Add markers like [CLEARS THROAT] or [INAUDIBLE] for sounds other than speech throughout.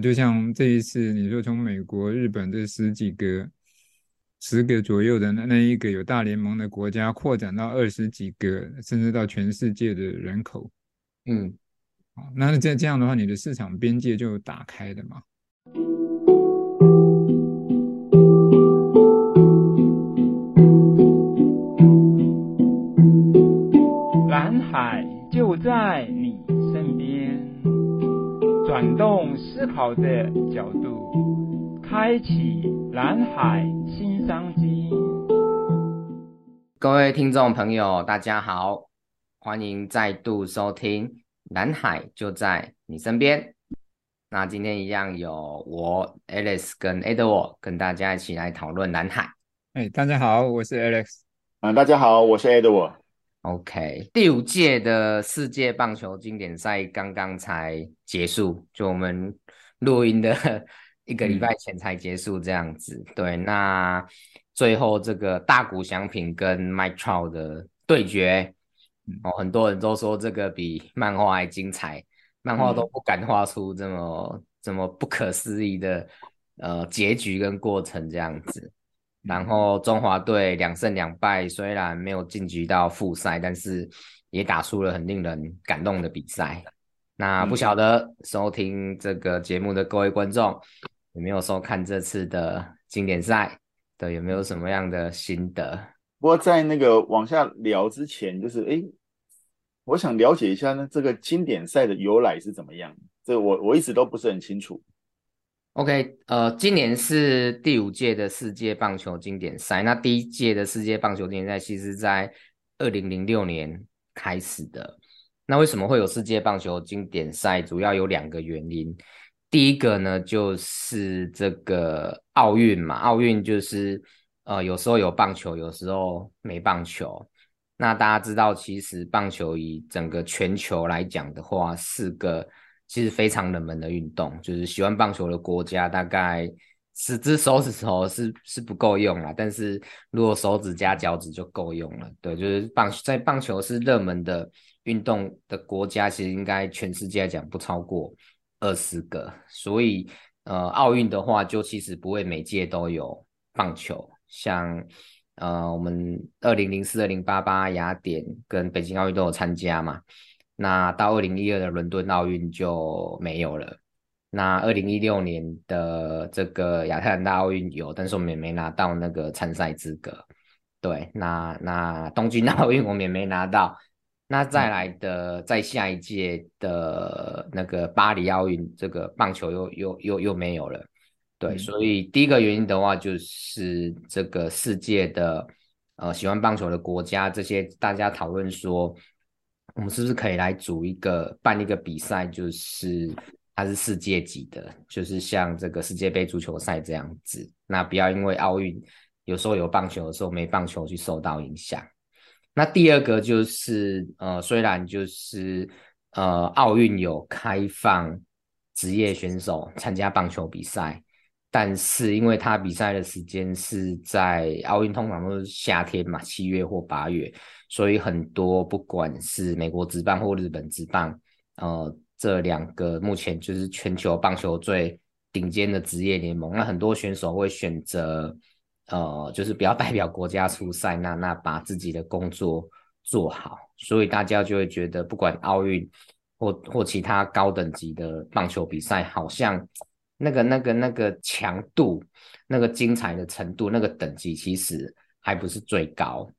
就像这一次你说从美国、日本这十几个、十个左右的那那一个有大联盟的国家，扩展到二十几个，甚至到全世界的人口，嗯，那这这样的话，你的市场边界就打开了嘛？蓝海就在你转动思考的角度，开启蓝海新商机。各位听众朋友，大家好，欢迎再度收听《蓝海就在你身边》。那今天一样有我 Alex 跟 Edward 跟大家一起来讨论蓝海。哎，大家好，我是 Alex。嗯，大家好，我是 Edward。OK，第五届的世界棒球经典赛刚刚才结束，就我们录音的 [LAUGHS] 一个礼拜前才结束这样子。嗯、对，那最后这个大谷翔平跟 Mike Trout 的对决，哦，很多人都说这个比漫画还精彩，漫画都不敢画出这么、嗯、这么不可思议的呃结局跟过程这样子。然后中华队两胜两败，虽然没有晋级到复赛，但是也打出了很令人感动的比赛。那不晓得收听这个节目的各位观众有没有收看这次的经典赛？对，有没有什么样的心得？不过在那个往下聊之前，就是哎，我想了解一下呢，这个经典赛的由来是怎么样？这个我我一直都不是很清楚。OK，呃，今年是第五届的世界棒球经典赛。那第一届的世界棒球经典赛其实在二零零六年开始的。那为什么会有世界棒球经典赛？主要有两个原因。第一个呢，就是这个奥运嘛，奥运就是呃，有时候有棒球，有时候没棒球。那大家知道，其实棒球以整个全球来讲的话，是个。其实非常冷门的运动，就是喜欢棒球的国家大概十只手指头是是不够用啦，但是如果手指加脚趾就够用了。对，就是棒在棒球是热门的运动的国家，其实应该全世界来讲不超过二十个。所以呃，奥运的话就其实不会每届都有棒球，像呃我们二零零四、二零八八雅典跟北京奥运都有参加嘛。那到二零一二的伦敦奥运就没有了。那二零一六年的这个亚特兰大奥运有，但是我们也没拿到那个参赛资格。对，那那东京奥运我们也没拿到。那再来的，在下一届的那个巴黎奥运，这个棒球又又又又没有了。对，所以第一个原因的话，就是这个世界的呃喜欢棒球的国家，这些大家讨论说。我们是不是可以来组一个办一个比赛，就是它是世界级的，就是像这个世界杯足球赛这样子。那不要因为奥运有时候有棒球，有时候没棒球去受到影响。那第二个就是呃，虽然就是呃奥运有开放职业选手参加棒球比赛，但是因为他比赛的时间是在奥运通常都是夏天嘛，七月或八月。所以很多不管是美国职棒或日本职棒，呃，这两个目前就是全球棒球最顶尖的职业联盟，那很多选手会选择，呃，就是不要代表国家出赛，那那把自己的工作做好。所以大家就会觉得，不管奥运或或其他高等级的棒球比赛，好像那个那个那个强度、那个精彩的程度、那个等级，其实还不是最高。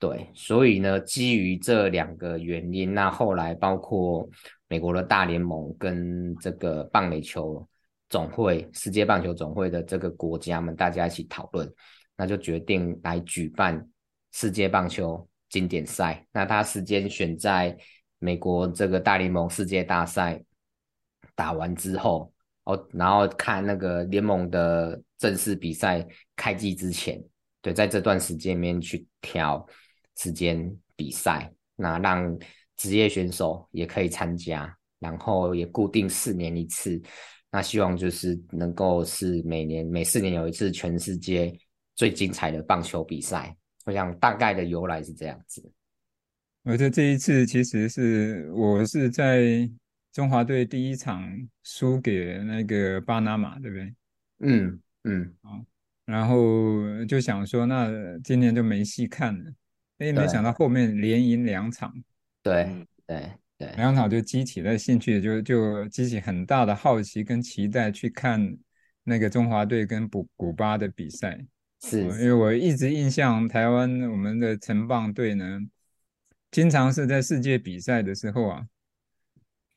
对，所以呢，基于这两个原因，那后来包括美国的大联盟跟这个棒垒球总会、世界棒球总会的这个国家们，大家一起讨论，那就决定来举办世界棒球经典赛。那他时间选在美国这个大联盟世界大赛打完之后，然后看那个联盟的正式比赛开季之前，对，在这段时间里面去挑。时间比赛，那让职业选手也可以参加，然后也固定四年一次。那希望就是能够是每年每四年有一次全世界最精彩的棒球比赛。我想大概的由来是这样子。我觉得这一次其实是我是在中华队第一场输给那个巴拿马，对不对？嗯嗯，然后就想说，那今年就没戏看了。哎，没想到后面连赢两场，对对对，两场就激起了兴趣，就就激起很大的好奇跟期待去看那个中华队跟古古巴的比赛。是，因为我一直印象台湾我们的城棒队呢，经常是在世界比赛的时候啊，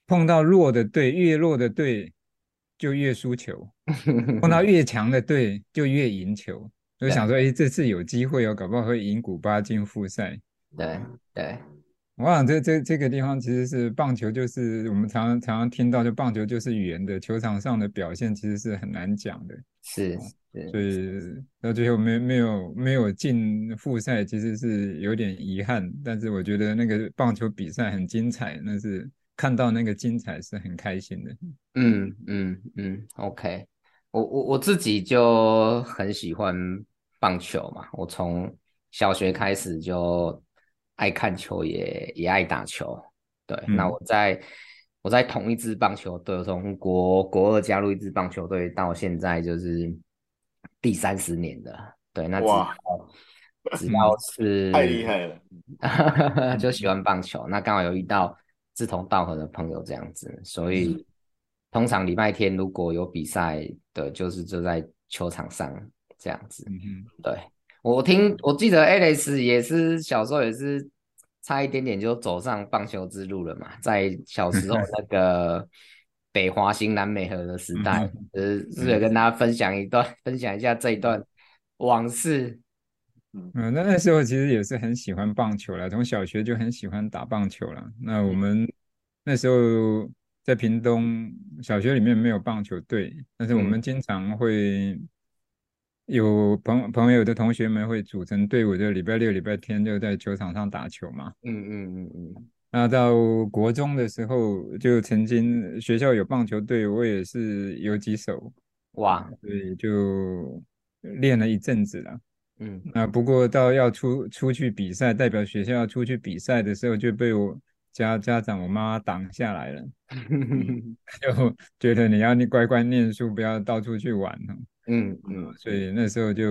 碰到弱的队，越弱的队就越输球，[LAUGHS] 碰到越强的队就越赢球。我想说，哎，这次有机会哦，搞不好会赢古巴进复赛。对对，我想这这这个地方其实是棒球，就是我们常常常常听到，就棒球就是圆的，球场上的表现其实是很难讲的。是，所以到最后没没有没有进复赛，其实是有点遗憾。但是我觉得那个棒球比赛很精彩，那是看到那个精彩是很开心的。嗯嗯嗯，OK，我我我自己就很喜欢。棒球嘛，我从小学开始就爱看球也，也也爱打球。对，嗯、那我在我在同一支棒球队，从国国二加入一支棒球队，到现在就是第三十年的。对，那只要哇只要是太厉害了，[LAUGHS] 就喜欢棒球。那刚好有遇到志同道合的朋友这样子，所以、嗯、通常礼拜天如果有比赛的，就是就在球场上。这样子，嗯哼，对，我听，我记得 Alex 也是小时候也是差一点点就走上棒球之路了嘛，在小时候那个北华新南美和的时代，呃、嗯，是不是跟大家分享一段，分享一下这一段往事？嗯，那那时候其实也是很喜欢棒球了，从小学就很喜欢打棒球了。那我们那时候在屏东小学里面没有棒球队，但是我们经常会。有朋朋友的同学们会组成队伍，就礼拜六、礼拜天就在球场上打球嘛。嗯嗯嗯嗯。那到国中的时候，就曾经学校有棒球队，我也是有几手。哇，所以就练了一阵子了。嗯。那不过到要出出去比赛，代表学校要出去比赛的时候，就被我家家长、我妈妈挡下来了。[LAUGHS] 就觉得你要你乖乖念书，不要到处去玩。嗯嗯，所以那时候就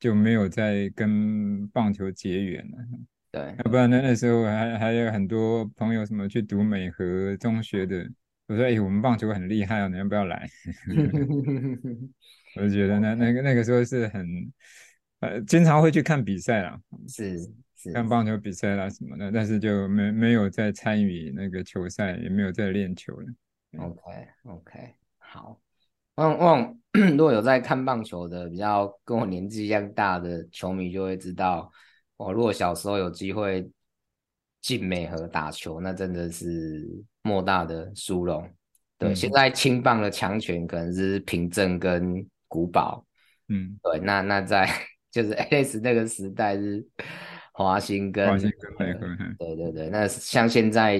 就没有再跟棒球结缘了。对，要不然呢，那时候还还有很多朋友什么去读美和中学的，我说哎，我们棒球很厉害哦，你要不要来？[LAUGHS] [LAUGHS] 我就觉得那那个那个时候是很呃经常会去看比赛啦，是是看棒球比赛啦什么的，但是就没没有再参与那个球赛，也没有再练球了。OK OK，好。旺旺，[CLEARS THROAT] 如果有在看棒球的，比较跟我年纪一样大的球迷就会知道，我如果小时候有机会进美和打球，那真的是莫大的殊荣。对，嗯、现在青棒的强权可能是平镇跟古堡，嗯，对，那那在就是那个时代是华兴跟华兴跟美和，对对对，那像现在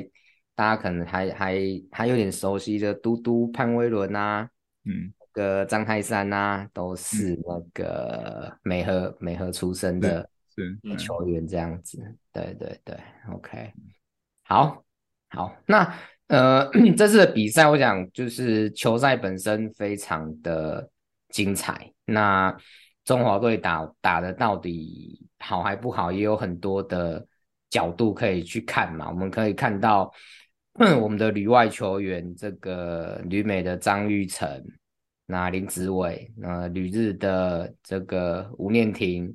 大家可能还还还有点熟悉的嘟嘟潘威伦啊。嗯，那个张泰山呐、啊，都是那个美和、嗯、美和出身的球员，这样子，对对对，OK，好，好，那呃，[CLEARS THROAT] 这次的比赛，我想就是球赛本身非常的精彩，那中华队打打的到底好还不好，也有很多的角度可以去看嘛，我们可以看到。我们的旅外球员，这个旅美的张玉成，那林子伟，那旅日的这个吴念庭，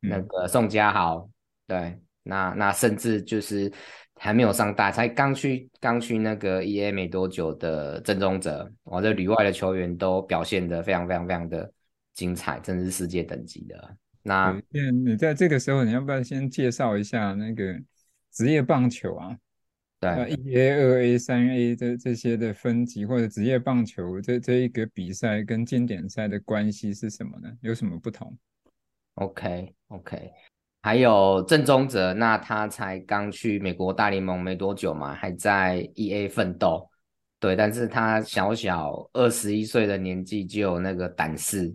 嗯、那个宋佳豪，对，那那甚至就是还没有上大，才刚去刚去那个 EA 没多久的郑宗哲，我这旅外的球员都表现得非常非常非常的精彩，真是世界等级的。那你在这个时候，你要不要先介绍一下那个职业棒球啊？对，一 A、二 A、三 A 这这些的分级，或者职业棒球这这一个比赛跟经典赛的关系是什么呢？有什么不同？OK OK，还有郑宗哲，那他才刚去美国大联盟没多久嘛，还在一 A 奋斗，对，但是他小小二十一岁的年纪就有那个胆识，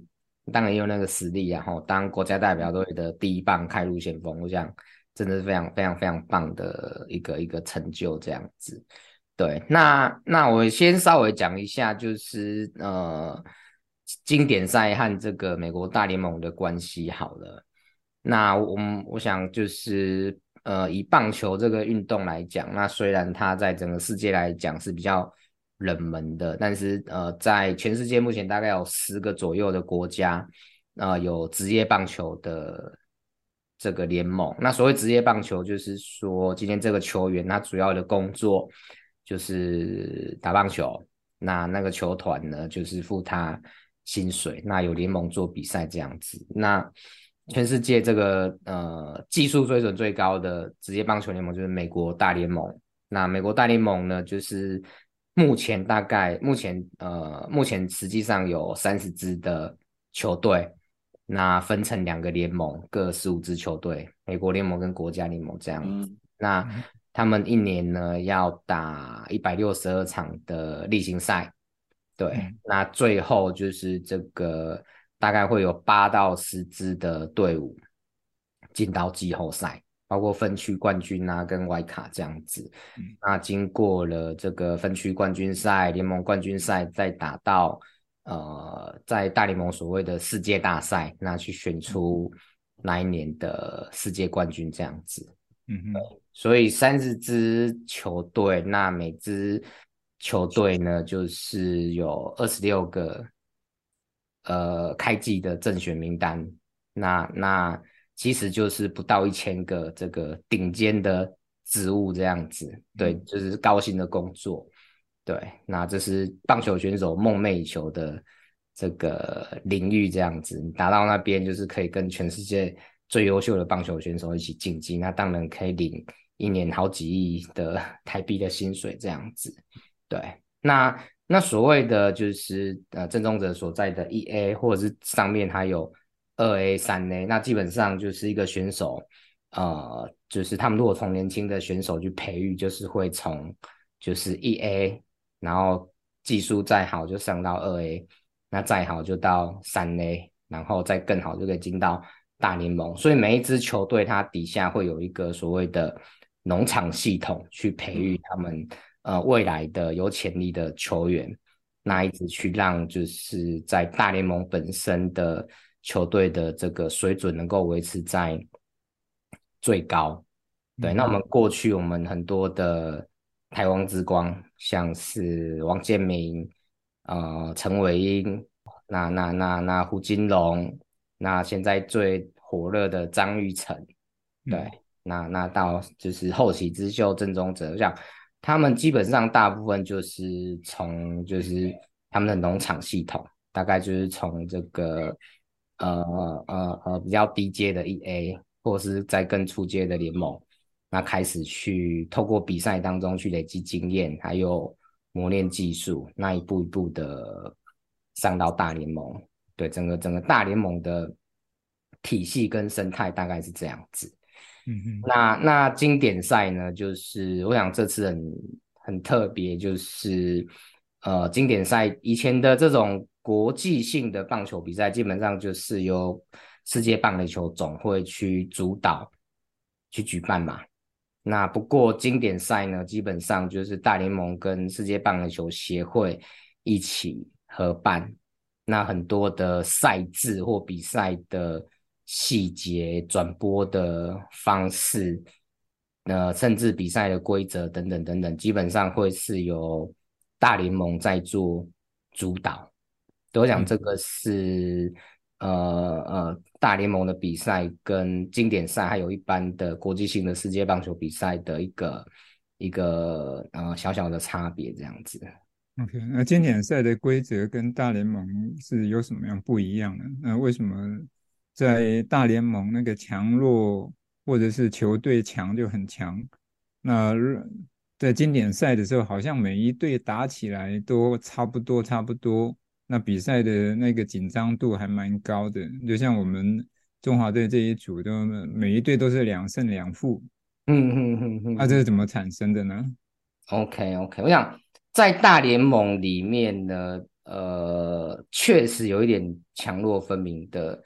当然也有那个实力，然后当国家代表队的第一棒开路先锋，我想。真的是非常非常非常棒的一个一个成就，这样子。对，那那我先稍微讲一下，就是呃，经典赛和这个美国大联盟的关系好了。那我我想就是呃，以棒球这个运动来讲，那虽然它在整个世界来讲是比较冷门的，但是呃，在全世界目前大概有十个左右的国家，呃，有职业棒球的这个联盟。那所谓职业棒球，就是说今天这个球员他主要的工作。就是打棒球，那那个球团呢，就是付他薪水，那有联盟做比赛这样子。那全世界这个呃技术水准最高的职业棒球联盟就是美国大联盟。那美国大联盟呢，就是目前大概目前呃目前实际上有三十支的球队，那分成两个联盟，各十五支球队，美国联盟跟国家联盟这样子。嗯、那他们一年呢要打一百六十二场的例行赛，对，嗯、那最后就是这个大概会有八到十支的队伍进到季后赛，包括分区冠军啊跟外卡这样子。嗯、那经过了这个分区冠军赛、联盟冠军赛，再打到呃在大联盟所谓的世界大赛，那去选出那一年的世界冠军这样子。嗯哼。所以三十支球队，那每支球队呢，就是有二十六个呃开季的正选名单。那那其实就是不到一千个这个顶尖的职务这样子，对，就是高薪的工作。对，那这是棒球选手梦寐以求的这个领域这样子，你达到那边就是可以跟全世界最优秀的棒球选手一起竞技，那当然可以领。一年好几亿的 [LAUGHS] 台币的薪水这样子，对，那那所谓的就是呃郑宗哲所在的 E A 或者是上面还有二 A、三 A，那基本上就是一个选手，呃，就是他们如果从年轻的选手去培育，就是会从就是一 A，然后技术再好就上到二 A，那再好就到三 A，然后再更好就可以进到大联盟，所以每一支球队它底下会有一个所谓的。农场系统去培育他们呃未来的有潜力的球员，那一直去让就是在大联盟本身的球队的这个水准能够维持在最高。对，那我们过去我们很多的台湾之光，像是王建民、呃陈伟英、那那那那胡金龙，那现在最火热的张玉成，对。嗯那那到就是后起之秀郑宗哲，像他们基本上大部分就是从就是他们的农场系统，大概就是从这个呃呃呃比较低阶的 EA，或者是在更初阶的联盟，那开始去透过比赛当中去累积经验，还有磨练技术，那一步一步的上到大联盟。对，整个整个大联盟的体系跟生态大概是这样子。嗯嗯，那那经典赛呢？就是我想这次很很特别，就是呃，经典赛以前的这种国际性的棒球比赛，基本上就是由世界棒垒球总会去主导去举办嘛。那不过经典赛呢，基本上就是大联盟跟世界棒垒球协会一起合办。那很多的赛制或比赛的。细节、转播的方式，呃，甚至比赛的规则等等等等，基本上会是由大联盟在做主导。我想这个是、嗯、呃呃大联盟的比赛跟经典赛，还有一般的国际性的世界棒球比赛的一个一个呃小小的差别，这样子。OK，那经典赛的规则跟大联盟是有什么样不一样的？那为什么？在大联盟那个强弱，或者是球队强就很强。那在经典赛的时候，好像每一队打起来都差不多，差不多。那比赛的那个紧张度还蛮高的，就像我们中华队这一组都每一队都是两胜两负。嗯嗯嗯嗯。那这是怎么产生的呢？OK OK，我想在大联盟里面呢，呃，确实有一点强弱分明的。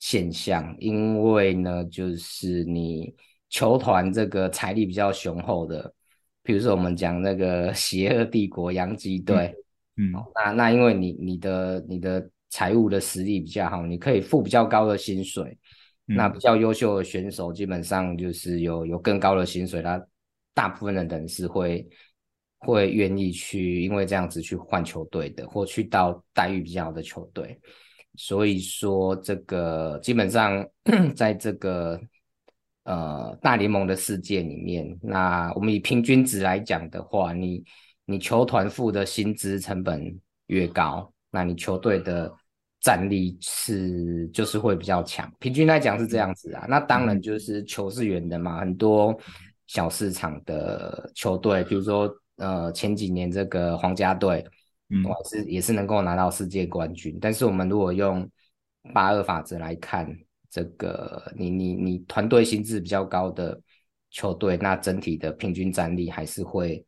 现象，因为呢，就是你球团这个财力比较雄厚的，比如说我们讲那个 [LAUGHS] 邪恶帝国洋基队，嗯，那那因为你你的你的财务的实力比较好，你可以付比较高的薪水，嗯、那比较优秀的选手基本上就是有有更高的薪水，他大部分的人是会会愿意去，因为这样子去换球队的，或去到待遇比较好的球队。所以说，这个基本上 [CLEARS THROAT] 在这个呃大联盟的世界里面，那我们以平均值来讲的话，你你球团付的薪资成本越高，那你球队的战力是就是会比较强。平均来讲是这样子啊。那当然就是球是圆的嘛，很多小市场的球队，比如说呃前几年这个皇家队。嗯，是也是能够拿到世界冠军，但是我们如果用八二法则来看，这个你你你团队薪资比较高的球队，那整体的平均战力还是会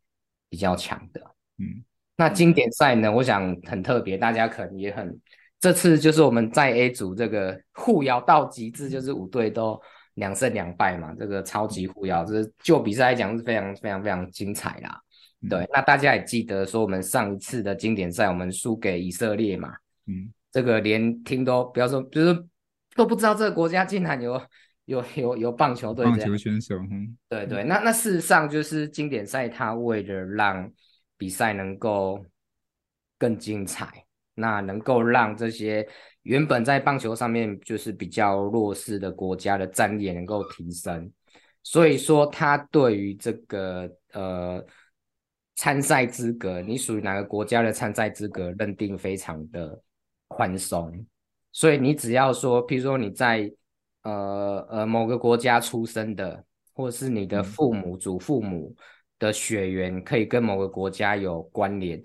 比较强的。嗯，那经典赛呢，我想很特别，大家可能也很，这次就是我们在 A 组这个互咬到极致，就是五队都两胜两败嘛，这个超级互咬，这就比赛来讲是非常非常非常精彩啦。对，那大家也记得说，我们上一次的经典赛，我们输给以色列嘛？嗯，这个连听都不要说，就是都不知道这个国家竟然有有 [LAUGHS] 有有棒球队、棒球选手。嗯，对对，那那事实上就是经典赛，它为了让比赛能够更精彩，那能够让这些原本在棒球上面就是比较弱势的国家的战力也能够提升，所以说它对于这个呃。参赛资格，你属于哪个国家的参赛资格认定非常的宽松，所以你只要说，譬如说你在呃呃某个国家出生的，或是你的父母、祖父母的血缘可以跟某个国家有关联，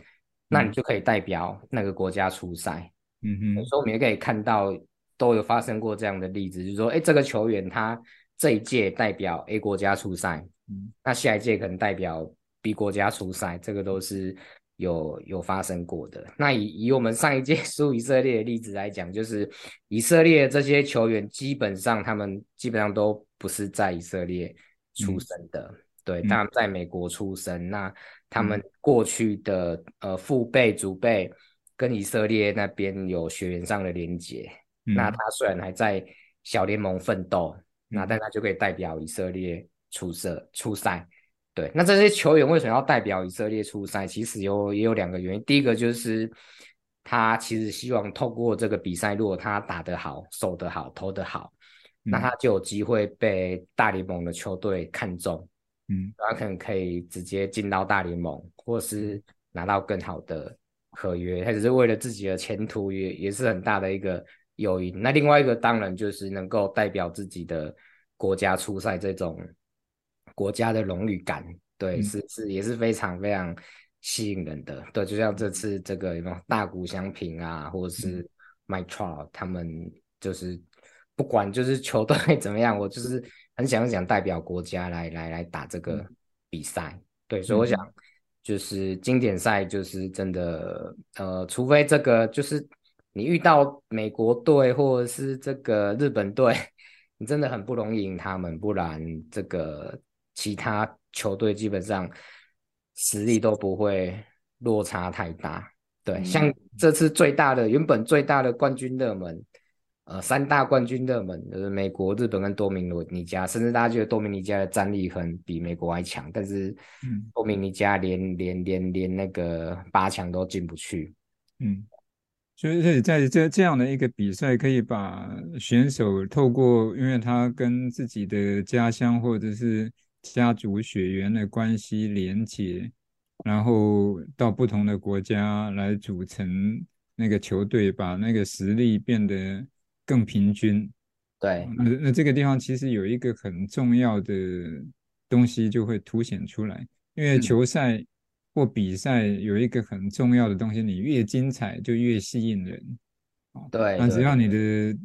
那你就可以代表那个国家出赛。嗯哼，所以我们也可以看到都有发生过这样的例子，就是说，哎，这个球员他这一届代表 A 国家出赛，嗯，那下一届可能代表。B 国家出赛，这个都是有有发生过的。那以以我们上一届 [LAUGHS] 输以色列的例子来讲，就是以色列这些球员基本上他们基本上都不是在以色列出生的，嗯、对，他们在美国出生。嗯、那他们过去的呃父辈祖辈跟以色列那边有血缘上的连结。嗯、那他虽然还在小联盟奋斗，嗯、那但他就可以代表以色列出色出赛。对，那这些球员为什么要代表以色列出赛？其实有也有两个原因。第一个就是他其实希望透过这个比赛，如果他打得好、守得好、投得好，嗯、那他就有机会被大联盟的球队看中。嗯，他可能可以直接进到大联盟，或是拿到更好的合约。他只是为了自己的前途也，也也是很大的一个诱因。那另外一个当然就是能够代表自己的国家出赛这种。国家的荣誉感，对，嗯、是是也是非常非常吸引人的，对，就像这次这个什么大谷翔平啊，或者是 Trout，他们就是不管就是球队 [LAUGHS] 怎么样，我就是很想想代表国家来来来打这个比赛，对，所以我想就是经典赛就是真的，呃，除非这个就是你遇到美国队或者是这个日本队，[LAUGHS] 你真的很不容易赢他们，不然这个。其他球队基本上实力都不会落差太大，对，嗯、像这次最大的原本最大的冠军热门，呃，三大冠军热门就是美国、日本跟多米尼加，甚至大家觉得多米尼加的战力可能比美国还强，但是多米尼加连连连连那个八强都进不去，嗯，所以在这这样的一个比赛，可以把选手透过，因为他跟自己的家乡或者是家族血缘的关系连结，然后到不同的国家来组成那个球队，把那个实力变得更平均。对，那那这个地方其实有一个很重要的东西就会凸显出来，因为球赛或比赛有一个很重要的东西，你越精彩就越吸引人。对，那只要你的。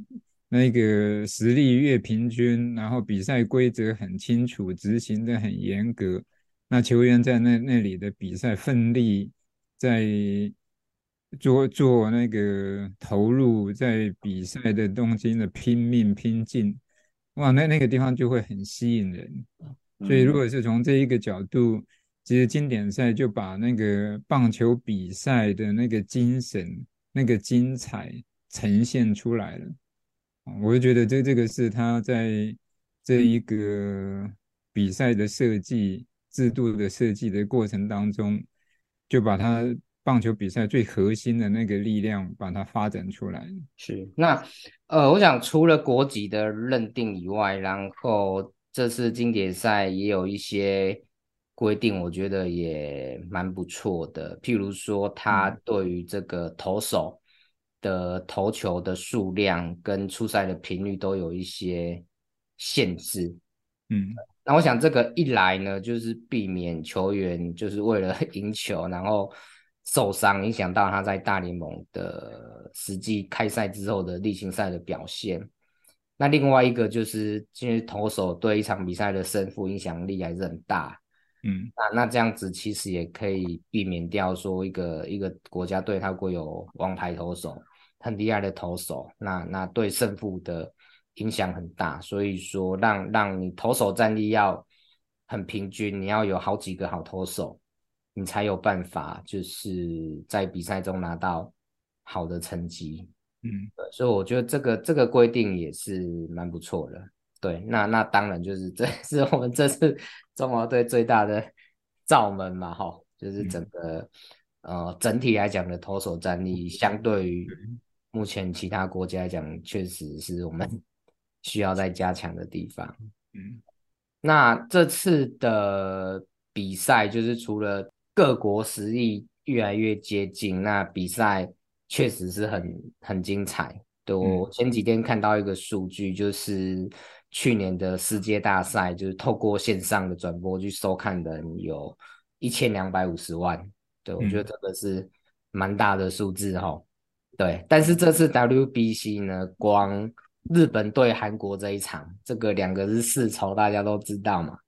那个实力越平均，然后比赛规则很清楚，执行的很严格，那球员在那那里的比赛奋力，在做做那个投入，在比赛的东西的拼命拼劲，哇，那那个地方就会很吸引人。所以，如果是从这一个角度，其实经典赛就把那个棒球比赛的那个精神、那个精彩呈现出来了。我就觉得这这个是他在这一个比赛的设计制度的设计的过程当中，就把他棒球比赛最核心的那个力量把它发展出来。是，那呃，我想除了国籍的认定以外，然后这次经典赛也有一些规定，我觉得也蛮不错的。譬如说，他对于这个投手的投球的数量跟出赛的频率都有一些限制。嗯，那我想这个一来呢，就是避免球员就是为了 [LAUGHS] 赢球，然后。受伤影响到他在大联盟的实际开赛之后的例行赛的表现。那另外一个就是，因为投手对一场比赛的胜负影响力还是很大。嗯，那那这样子其实也可以避免掉说一个一个国家队他会有王牌投手很厉害的投手，那那对胜负的影响很大。所以说让让你投手战力要很平均，你要有好几个好投手。你才有办法，就是在比赛中拿到好的成绩。嗯，对，所以我觉得这个这个规定也是蛮不错的。对，那那当然就是这 [LAUGHS] 是我们这次中国队最大的罩门嘛，哈，就是整个、嗯、呃整体来讲的投手战力，相对于目前其他国家来讲，确实是我们 [LAUGHS] 需要再加强的地方。嗯，那这次的比赛就是除了各国实力越来越接近，那比赛确实是很很精彩。对，我前几天看到一个数据，就是去年的世界大赛，就是透过线上的转播去收看的人有一千两百五十万。对，我觉得这个是蛮大的数字哈。对，但是这次 WBC 呢，光日本对韩国这一场，这个两个是世仇，大家都知道嘛。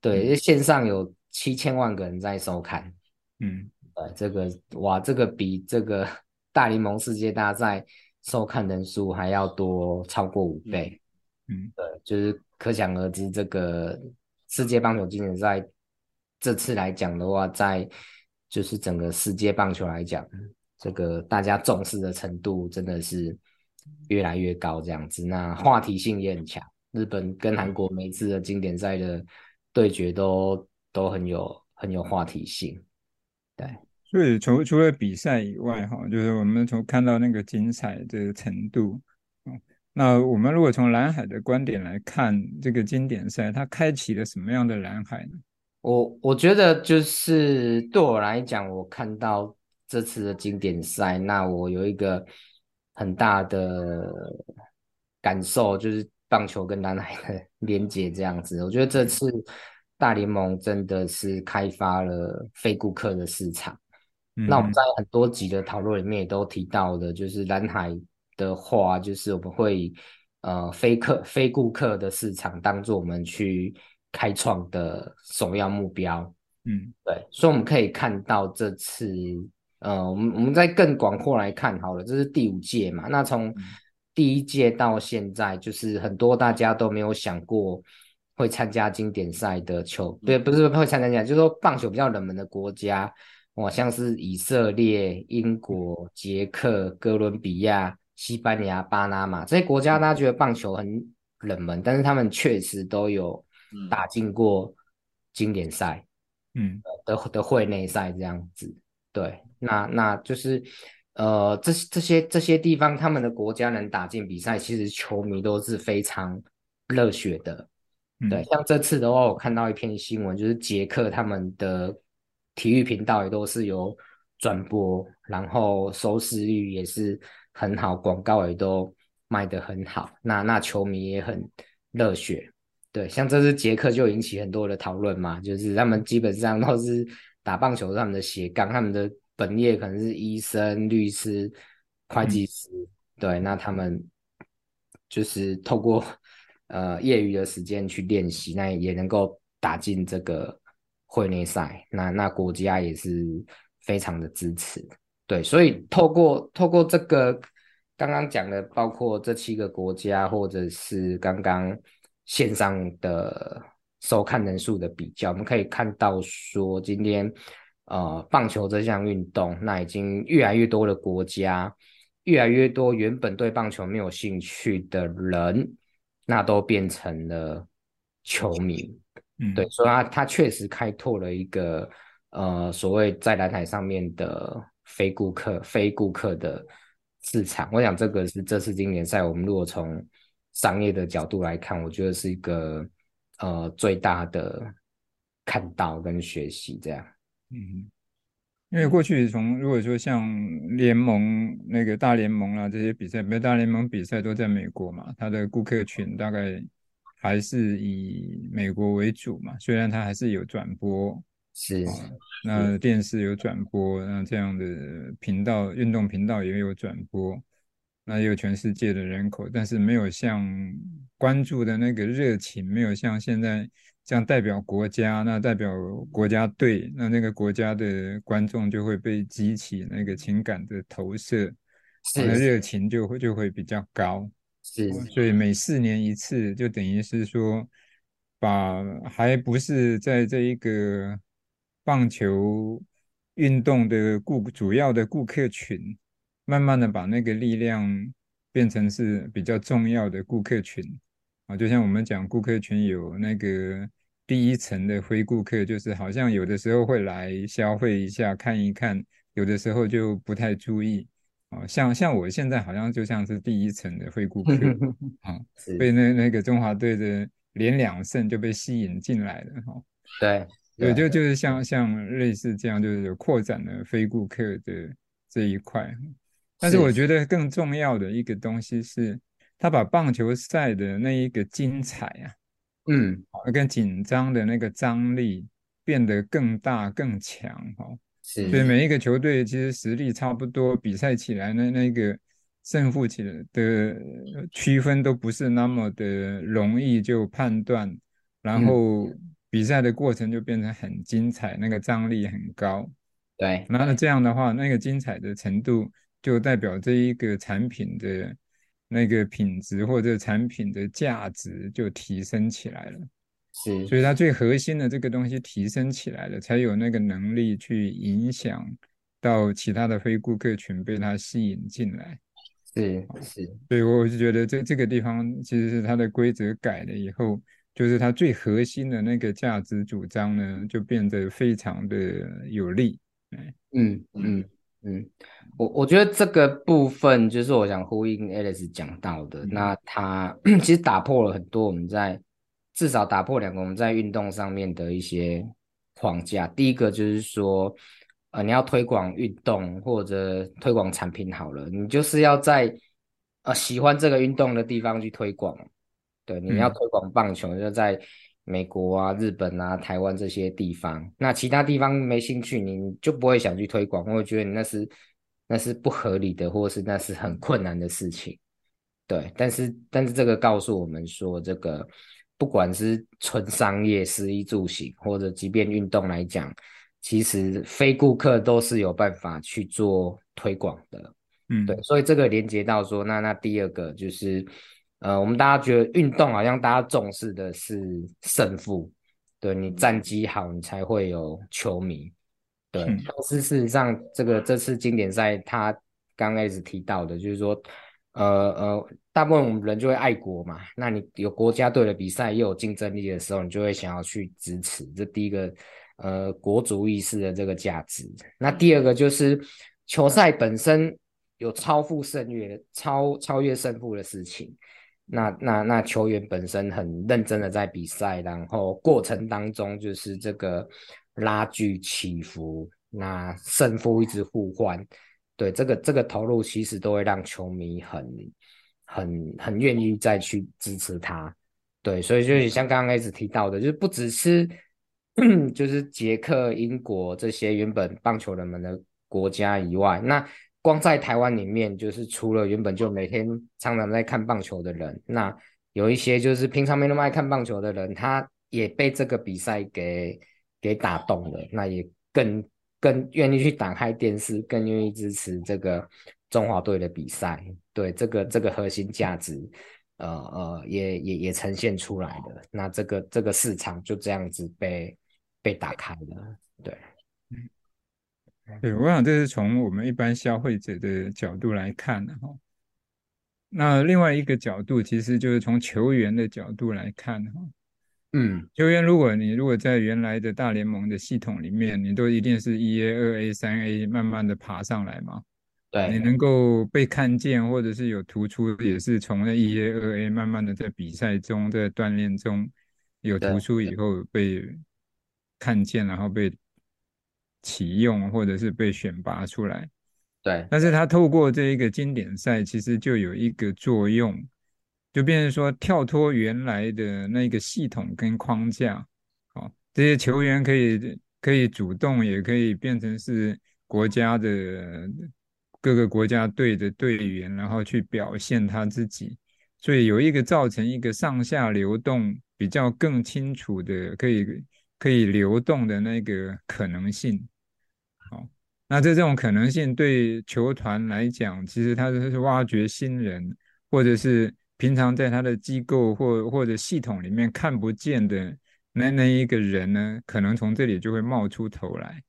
对，因为线上有。七千万个人在收看，嗯，对，这个哇，这个比这个大联盟世界大赛收看人数还要多超过五倍，嗯，对，就是可想而知，这个世界棒球经典赛这次来讲的话，在就是整个世界棒球来讲，这个大家重视的程度真的是越来越高，这样子，那话题性也很强，日本跟韩国每次的经典赛的对决都。都很有很有话题性，对。所以除除了比赛以外，哈，就是我们从看到那个精彩的程度，那我们如果从蓝海的观点来看这个经典赛，它开启了什么样的蓝海呢？我我觉得就是对我来讲，我看到这次的经典赛，那我有一个很大的感受，就是棒球跟南海的 [LAUGHS] 连结这样子。我觉得这次。大联盟真的是开发了非顾客的市场。嗯。那我们在很多集的讨论里面也都提到的，就是蓝海的话，就是我们会呃非客非顾客的市场当做我们去开创的首要目标。嗯，对，所以我们可以看到这次呃，我们我们再更广阔来看好了，这是第五届嘛。那从第一届到现在，就是很多大家都没有想过。会参加经典赛的球，对，不是会参加，就是说棒球比较冷门的国家，哇，像是以色列、英国、捷克、哥伦比亚、西班牙、巴拿马这些国家，大家觉得棒球很冷门，但是他们确实都有打进过经典赛，嗯，的的会内赛这样子，对，那那就是呃，这这些这些地方，他们的国家能打进比赛，其实球迷都是非常热血的。对，像这次的话，我看到一篇新闻，就是捷克他们的体育频道也都是有转播，然后收视率也是很好，广告也都卖得很好，那那球迷也很热血。对，像这次捷克就引起很多的讨论嘛，就是他们基本上都是打棒球，他们的斜杠，他们的本业可能是医生、律师、会计师，嗯、对，那他们就是透过。呃，业余的时间去练习，那也能够打进这个会内赛，那那国家也是非常的支持，对，所以透过透过这个刚刚讲的，包括这七个国家，或者是刚刚线上的收看人数的比较，我们可以看到说，今天呃棒球这项运动，那已经越来越多的国家，越来越多原本对棒球没有兴趣的人，那都变成了球迷。嗯，对，所以他他确实开拓了一个呃所谓在蓝海上面的非顾客、非顾客的市场。我想这个是这次经典赛，我们如果从商业的角度来看，我觉得是一个。呃，最大的看到跟学习这样，嗯，因为过去从如果说像联盟那个大联盟啊这些比赛，没有大联盟比赛都在美国嘛，它的顾客群大概还是以美国为主嘛，虽然它还是有转播，是，那电视有转播，那这样的频道运动频道也有转播。那也有全世界的人口，但是没有像关注的那个热情，没有像现在这样代表国家，那代表国家队，那那个国家的观众就会被激起那个情感的投射，那热情就会就会比较高。是，所以每四年一次，就等于是说，把还不是在这一个棒球运动的顾主要的顾客群。慢慢的把那个力量变成是比较重要的顾客群啊，就像我们讲顾客群有那个第一层的非顾客，就是好像有的时候会来消费一下看一看，有的时候就不太注意啊。像像我现在好像就像是第一层的非顾客 [LAUGHS] 啊，被那那个中华队的连两胜就被吸引进来了哈。对，对，就就是像像类似这样，就是有扩展了非顾客的这一块。但是我觉得更重要的一个东西是，他把棒球赛的那一个精彩啊，嗯，跟紧张的那个张力变得更大更强哈。是，所以每一个球队其实实力差不多，比赛起来呢，那个胜负起来的区分都不是那么的容易就判断，然后比赛的过程就变成很精彩，那个张力很高。对，那这样的话，那个精彩的程度。就代表这一个产品的那个品质或者产品的价值就提升起来了，是，所以它。最核心的这个东西提升起来了，才有那个能力去影响到其他的非顾客群被它吸引进来，是是，所以我就觉得这这个地方其实是它的规则改了以后，就是它最核心的那个价值主张呢，就变得非常的有力，嗯嗯。嗯，我我觉得这个部分就是我想呼应 Alice 讲到的，那他 [CLEARS THROAT] 其实打破了很多我们在至少打破两个我们在运动上面的一些框架。第一个就是说，呃，你要推广运动或者推广产品好了，你就是要在呃喜欢这个运动的地方去推广。对，你要推广棒球，就在。美国啊、日本啊、台湾这些地方，那其他地方没兴趣，你就不会想去推广，我会觉得你那是那是不合理的，或是那是很困难的事情。对，但是但是这个告诉我们说，这个不管是纯商业、食衣住行，或者即便运动来讲，其实非顾客都是有办法去做推广的。嗯，对，所以这个连接到说，那那第二个就是。呃，我们大家觉得运动好像大家重视的是胜负，对，你战绩好，你才会有球迷，对。但是事实上，这个这次经典赛，他刚开始提到的，就是说，呃呃，大部分我们人就会爱国嘛。那你有国家队的比赛又有竞争力的时候，你就会想要去支持。这第一个，呃，国族意识的这个价值。那第二个就是球赛本身有超负胜越、超超越胜负的事情。那那那球员本身很认真的在比赛，然后过程当中就是这个拉锯起伏，那胜负一直互换，对，这个这个投入其实都会让球迷很很很愿意再去支持他，对，所以就是像刚刚开始提到的，就是不只是就是捷克、英国这些原本棒球人们的国家以外，那。光在台湾里面，就是除了原本就每天常常在看棒球的人，那有一些就是平常没那么爱看棒球的人，他也被这个比赛给给打动了，那也更更愿意去打开电视，更愿意支持这个中华队的比赛。对，这个这个核心价值，呃呃也也也呈现出来的。那这个这个市场就这样子被被打开了，对。对，我想这是从我们一般消费者的角度来看的哈。那另外一个角度，其实就是从球员的角度来看哈。嗯，球员，如果你如果在原来的大联盟的系统里面，你都一定是一 A、二 A、三 A 慢慢的爬上来嘛。对，你能够被看见，或者是有突出，也是从那一 A、二 A 慢慢的在比赛中，在锻炼中有突出以后被看见，然后被。启用或者是被选拔出来，对，但是他透过这一个经典赛，其实就有一个作用，就变成说跳脱原来的那个系统跟框架，哦，这些球员可以可以主动，也可以变成是国家的各个国家队的队员，然后去表现他自己，所以有一个造成一个上下流动比较更清楚的，可以可以流动的那个可能性。那这这种可能性对球团来讲，其实他是挖掘新人，或者是平常在他的机构或或者系统里面看不见的那那一个人呢，可能从这里就会冒出头来。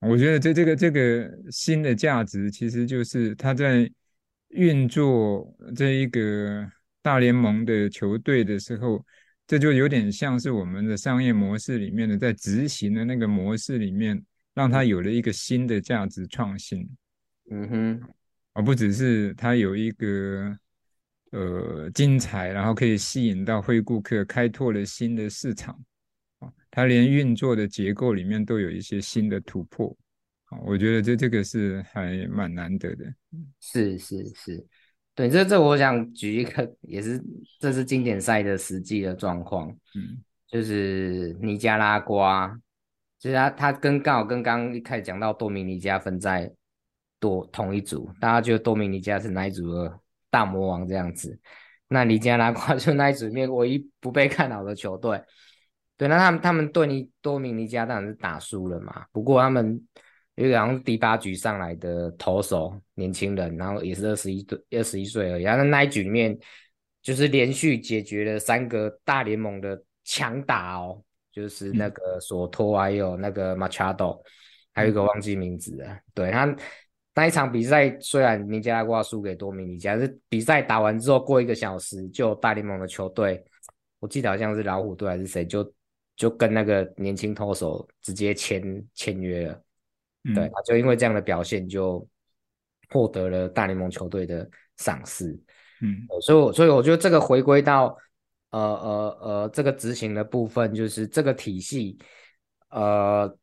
我觉得这这个这个新的价值，其实就是他在运作这一个大联盟的球队的时候，这就有点像是我们的商业模式里面的在执行的那个模式里面。让它有了一个新的价值创新，嗯哼，而不只是它有一个呃精彩，然后可以吸引到会顾客，开拓了新的市场，啊，他连运作的结构里面都有一些新的突破，啊，我觉得这这个是还蛮难得的。是是是，对，这这我想举一个，也是这是经典赛的实际的状况，嗯，就是尼加拉瓜。其实他他跟刚好跟刚刚一开始讲到多米尼加分在多同一组，大家觉得多米尼加是哪一组的大魔王这样子？那尼加拉瓜 [LAUGHS] 就那一组里面唯一不被看好的球队。对，那他们他们对尼多米尼加当然是打输了嘛。不过他们有一个好像第八局上来的投手，年轻人，然后也是二十一岁二十一岁而已。然后那一局里面就是连续解决了三个大联盟的强打哦。就是那个索托，还有那个马查多，还有一个忘记名字了。对，他那一场比赛，虽然尼加拉瓜输给多米尼加，是比赛打完之后过一个小时，就大联盟的球队，我记得好像是老虎队还是谁，就就跟那个年轻投手直接签签约了。嗯、对，就因为这样的表现，就获得了大联盟球队的赏识。嗯，所以所以我觉得这个回归到。呃呃呃，这个执行的部分就是这个体系，呃，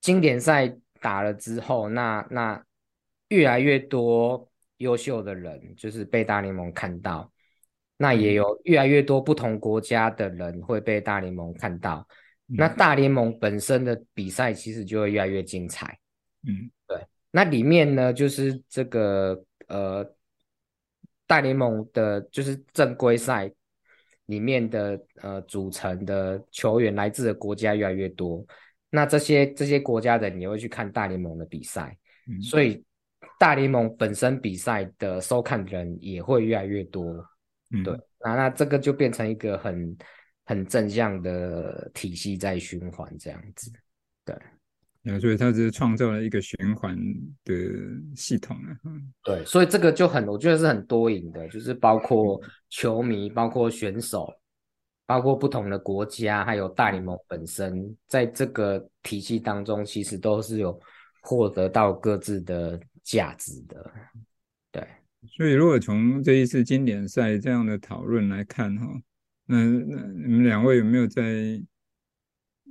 经典赛打了之后，那那越来越多优秀的人就是被大联盟看到，那也有越来越多不同国家的人会被大联盟看到，嗯、那大联盟本身的比赛其实就会越来越精彩。嗯，对，那里面呢，就是这个呃，大联盟的就是正规赛。里面的呃组成的球员来自的国家越来越多，那这些这些国家的人也会去看大联盟的比赛，嗯、所以大联盟本身比赛的收看人也会越来越多，嗯、对，那那这个就变成一个很很正向的体系在循环这样子，对。啊，所以它是创造了一个循环的系统啊。对，所以这个就很，我觉得是很多赢的，就是包括球迷、包括选手、包括不同的国家，还有大联盟本身，在这个体系当中，其实都是有获得到各自的价值的。对，所以如果从这一次经典赛这样的讨论来看哈，那那你们两位有没有在？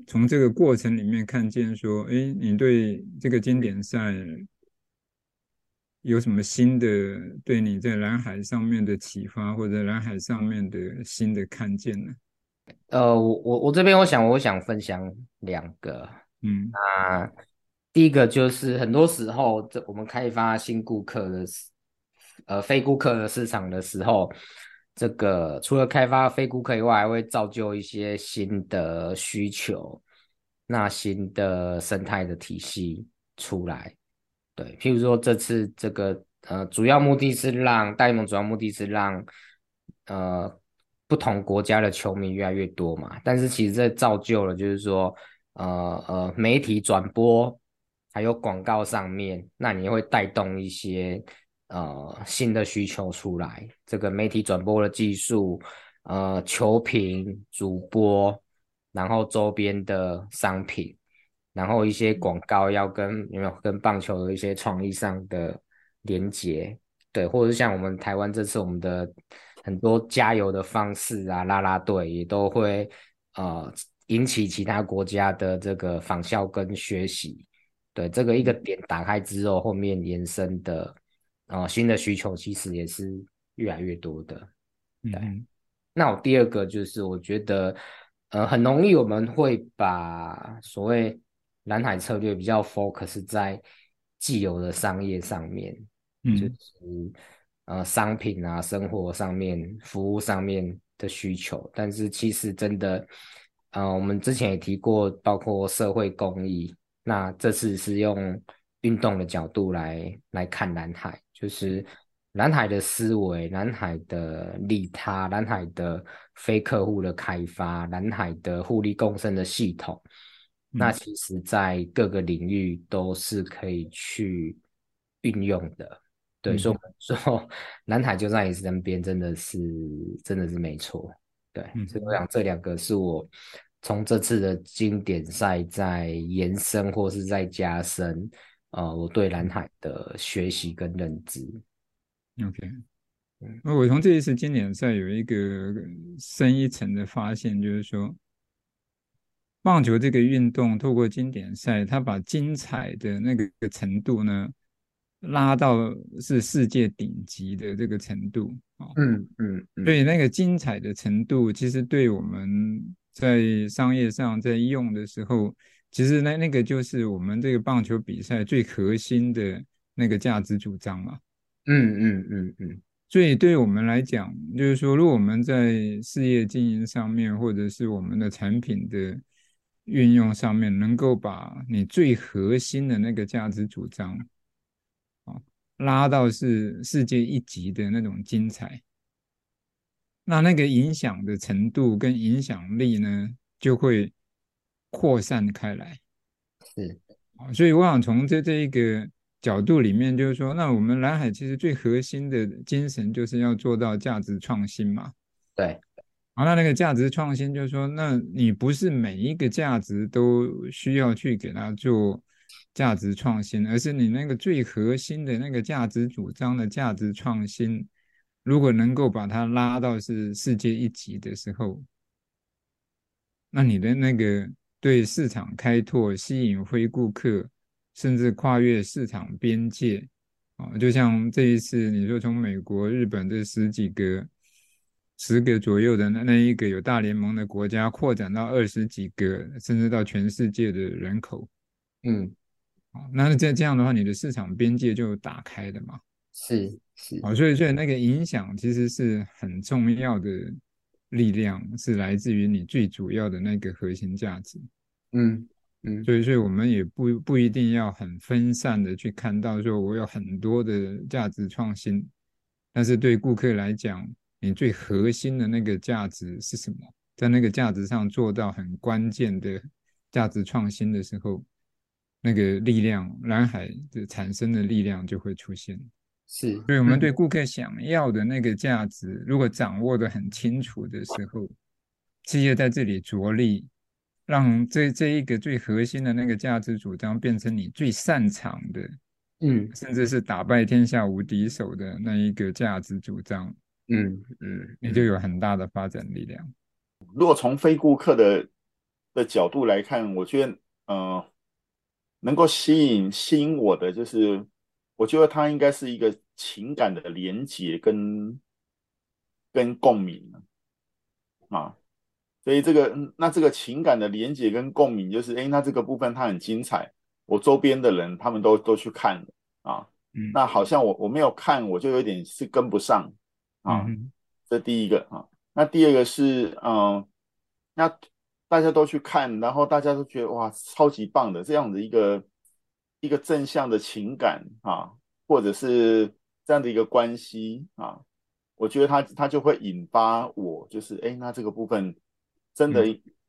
从这个过程里面看见说，哎，你对这个经典赛有什么新的对你在蓝海上面的启发，或者蓝海上面的新的看见呢？呃，我我我这边我想我想分享两个，嗯，那第一个就是很多时候这我们开发新顾客的，呃，非顾客的市场的时候。这个除了开发非顾客以外，还会造就一些新的需求，那新的生态的体系出来。对，譬如说这次这个呃，主要目的是让大联盟主要目的是让呃不同国家的球迷越来越多嘛。但是其实这造就了就是说，呃呃，媒体转播还有广告上面，那你会带动一些呃新的需求出来。这个媒体转播的技术，呃，球评、主播，然后周边的商品。然后一些广告要跟有没有跟棒球的一些创意上的连接，对，或者是像我们台湾这次我们的很多加油的方式啊，啦啦队也都会呃引起其他国家的这个仿效跟学习，对，这个一个点打开之后，后面延伸的呃新的需求其实也是越来越多的，对。嗯、那我第二个就是我觉得呃很容易我们会把所谓蓝海策略比较 focus 在既有的商业上面，嗯，就是呃商品啊、生活上面、服务上面的需求。但是其实真的，呃，我们之前也提过，包括社会公益。那这次是用运动的角度来来看蓝海，就是蓝海的思维、蓝海的利他、蓝海的非客户的开发、蓝海的互利共生的系统。那其实，在各个领域都是可以去运用的，对，所以我说蓝海就在你身边，真的是真的是没错，对，所以我想这两个是我从这次的经典赛在延伸或是在加深，呃，我对蓝海的学习跟认知。OK，那我从这一次经典赛有一个深一层的发现，就是说。棒球这个运动，透过经典赛，它把精彩的那个程度呢，拉到是世界顶级的这个程度啊。嗯嗯，所以那个精彩的程度，其实对我们在商业上在用的时候，其实那那个就是我们这个棒球比赛最核心的那个价值主张嘛。嗯嗯嗯嗯。所以对我们来讲，就是说，如果我们在事业经营上面，或者是我们的产品的运用上面能够把你最核心的那个价值主张，啊，拉到是世界一级的那种精彩，那那个影响的程度跟影响力呢，就会扩散开来。是，所以我想从这这一个角度里面，就是说，那我们蓝海其实最核心的精神就是要做到价值创新嘛。对。好，那那个价值创新就是说，那你不是每一个价值都需要去给它做价值创新，而是你那个最核心的那个价值主张的价值创新，如果能够把它拉到是世界一级的时候，那你的那个对市场开拓、吸引非顾客，甚至跨越市场边界，啊，就像这一次你说从美国、日本这十几个。十个左右的那那一个有大联盟的国家，扩展到二十几个，甚至到全世界的人口，嗯，好，那这这样的话，你的市场边界就打开了嘛？是是，啊，所以所以那个影响其实是很重要的力量，是来自于你最主要的那个核心价值，嗯嗯，所以所以我们也不不一定要很分散的去看到说我有很多的价值创新，但是对顾客来讲。你最核心的那个价值是什么？在那个价值上做到很关键的价值创新的时候，那个力量，蓝海的产生的力量就会出现。是，所以我们对顾客想要的那个价值，如果掌握的很清楚的时候，企业在这里着力，让这这一个最核心的那个价值主张变成你最擅长的，嗯，甚至是打败天下无敌手的那一个价值主张。嗯嗯，你就有很大的发展力量。如果从非顾客的的角度来看，我觉得，嗯、呃，能够吸引吸引我的，就是我觉得它应该是一个情感的连接跟跟共鸣啊。所以这个那这个情感的连接跟共鸣，就是哎，那这个部分它很精彩，我周边的人他们都都去看了啊。嗯，那好像我我没有看，我就有点是跟不上。啊，这第一个啊，那第二个是，嗯，那大家都去看，然后大家都觉得哇，超级棒的这样的一个一个正向的情感啊，或者是这样的一个关系啊，我觉得他他就会引发我，就是哎，那这个部分真的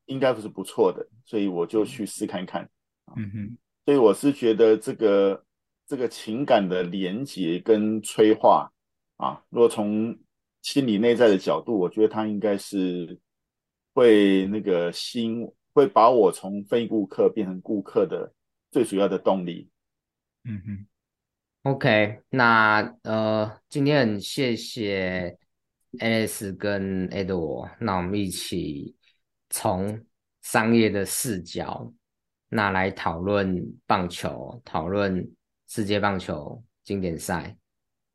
应该不是不错的，所以我就去试看看。嗯哼，所以我是觉得这个这个情感的连接跟催化啊，如果从心理内在的角度，我觉得他应该是会那个心会把我从非顾客变成顾客的最主要的动力。嗯哼，OK，那呃，今天很谢谢 Alex 跟 Edward，那我们一起从商业的视角，那来讨论棒球，讨论世界棒球经典赛。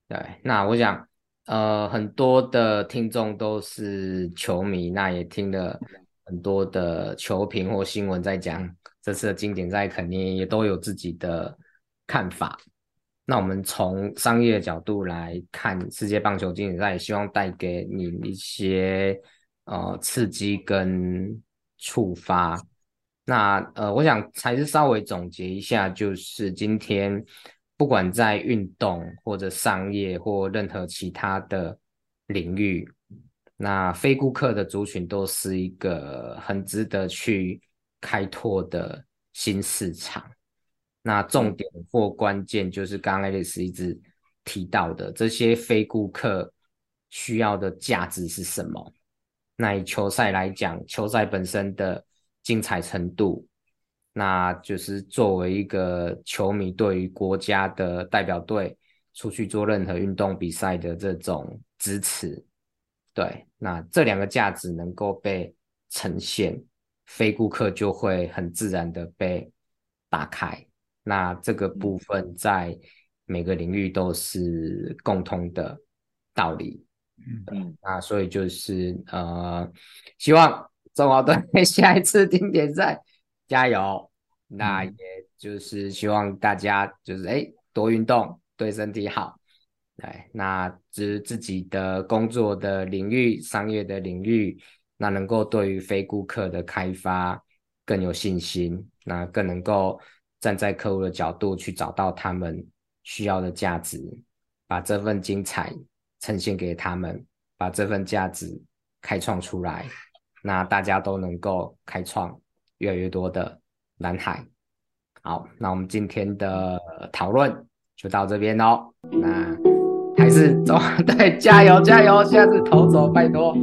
对，那我想。呃，很多的听众都是球迷，那也听了很多的球评或新闻在讲这次的经典赛，肯定也都有自己的看法。那我们从商业的角度来看世界棒球经典赛，也希望带给你一些呃刺激跟触发。那呃，我想还是稍微总结一下，就是今天。不管在运动或者商业或任何其他的领域，那非顾客的族群都是一个很值得去开拓的新市场。那重点或关键就是刚刚 Alex 一直提到的，这些非顾客需要的价值是什么？那以球赛来讲，球赛本身的精彩程度。那就是作为一个球迷，对于国家的代表队出去做任何运动比赛的这种支持，对，那这两个价值能够被呈现，非顾客就会很自然的被打开。那这个部分在每个领域都是共通的道理。嗯，那所以就是呃，希望中华队 [LAUGHS] 下一次经典赛。加油！那也就是希望大家就是哎多运动，对身体好。对，那自自己的工作的领域、商业的领域，那能够对于非顾客的开发更有信心，那更能够站在客户的角度去找到他们需要的价值，把这份精彩呈现给他们，把这份价值开创出来，那大家都能够开创。越来越多的蓝海，好，那我们今天的讨论就到这边喽。那还是中 [LAUGHS] 对加油加油，下次投手拜托，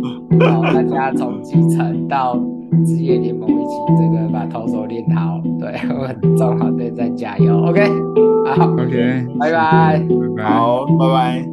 好，大家从基层到职业联盟一起这个把投手练好。对，我们中华队再加油，OK，好，OK，拜拜，好，拜拜。